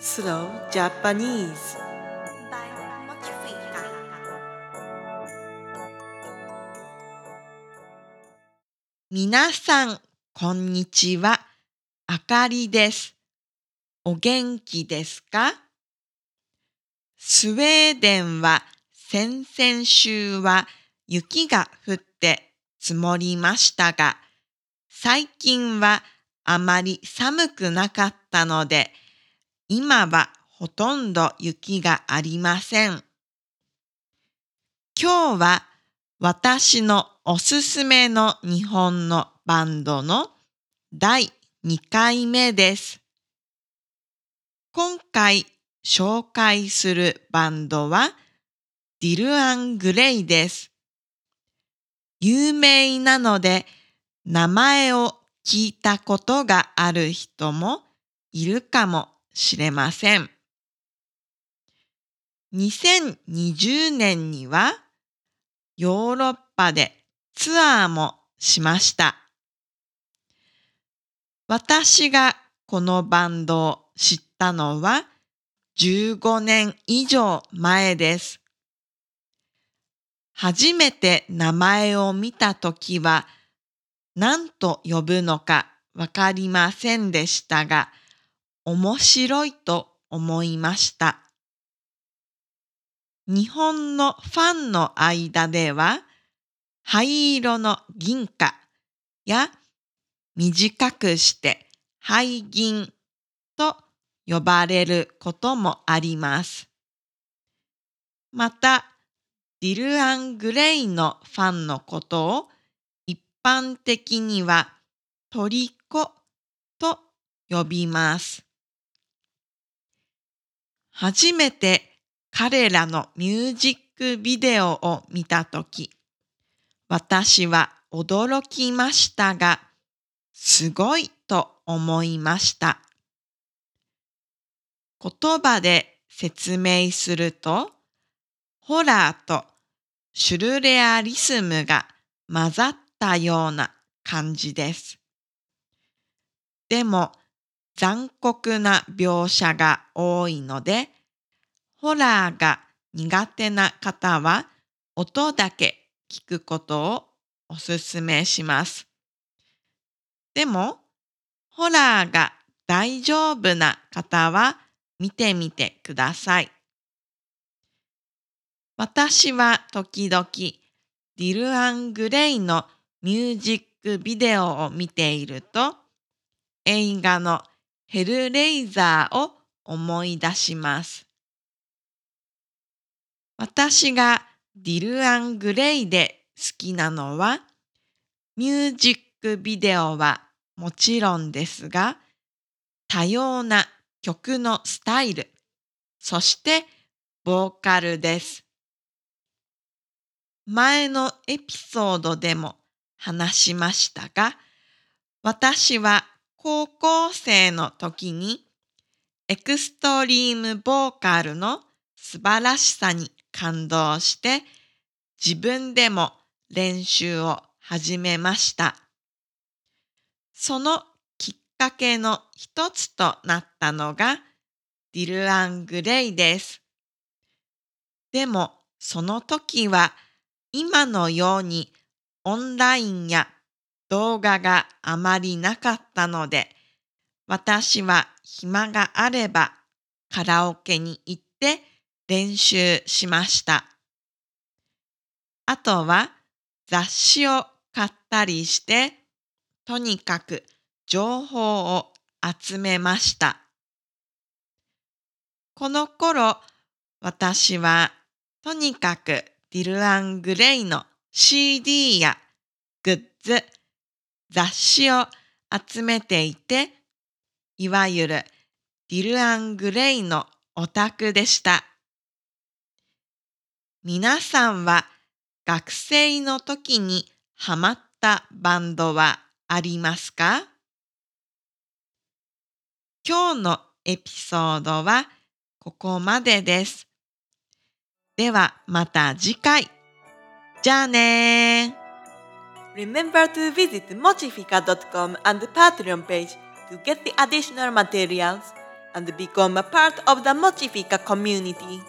Slow Japanese by Mochifika. 皆さん、こんにちは。あかりです。お元気ですかスウェーデンは先々週は雪が降って積もりましたが、最近はあまり寒くなかったので、今はほとんど雪がありません。今日は私のおすすめの日本のバンドの第2回目です。今回紹介するバンドはディル・アン・グレイです。有名なので名前を聞いたことがある人もいるかもしれません。2020年にはヨーロッパでツアーもしました。私がこのバンドを知ったのは15年以上前です。初めて名前を見たときは何と呼ぶのかわかりませんでしたが、面白いと思いました。日本のファンの間では、灰色の銀貨や短くして灰銀と呼ばれることもあります。また、ディル・アン・グレイのファンのことを一般的にはトリコと呼びます。初めて彼らのミュージックビデオを見たとき、私は驚きましたが、すごいと思いました。言葉で説明すると、ホラーとシュルレアリスムが混ざったような感じです。でも残酷な描写が多いので、ホラーが苦手な方は音だけ聞くことをおすすめします。でも、ホラーが大丈夫な方は見てみてください。私は時々ディル・アン・グレイのミュージックビデオを見ていると映画のヘルレイザーを思い出します。私がディル・アン・グレイで好きなのはミュージックビデオはもちろんですが多様な曲のスタイルそしてボーカルです。前のエピソードでも話しましたが、私は高校生の時にエクストリームボーカルの素晴らしさに感動して自分でも練習を始めました。そのきっかけの一つとなったのがディル・アン・グレイです。でもその時は今のようにオンラインや動画があまりなかったので私は暇があればカラオケに行って練習しました。あとは雑誌を買ったりしてとにかく情報を集めました。この頃私はとにかくディル・アン・グレイの CD やグッズ、雑誌を集めていて、いわゆるディル・アン・グレイのオタクでした。皆さんは学生の時にハマったバンドはありますか？今日のエピソードはここまでです。ではまた次回。じゃあね。Remember to visit mochifica.com and the Patreon page to get the additional materials. and become a part of the Mochifica community.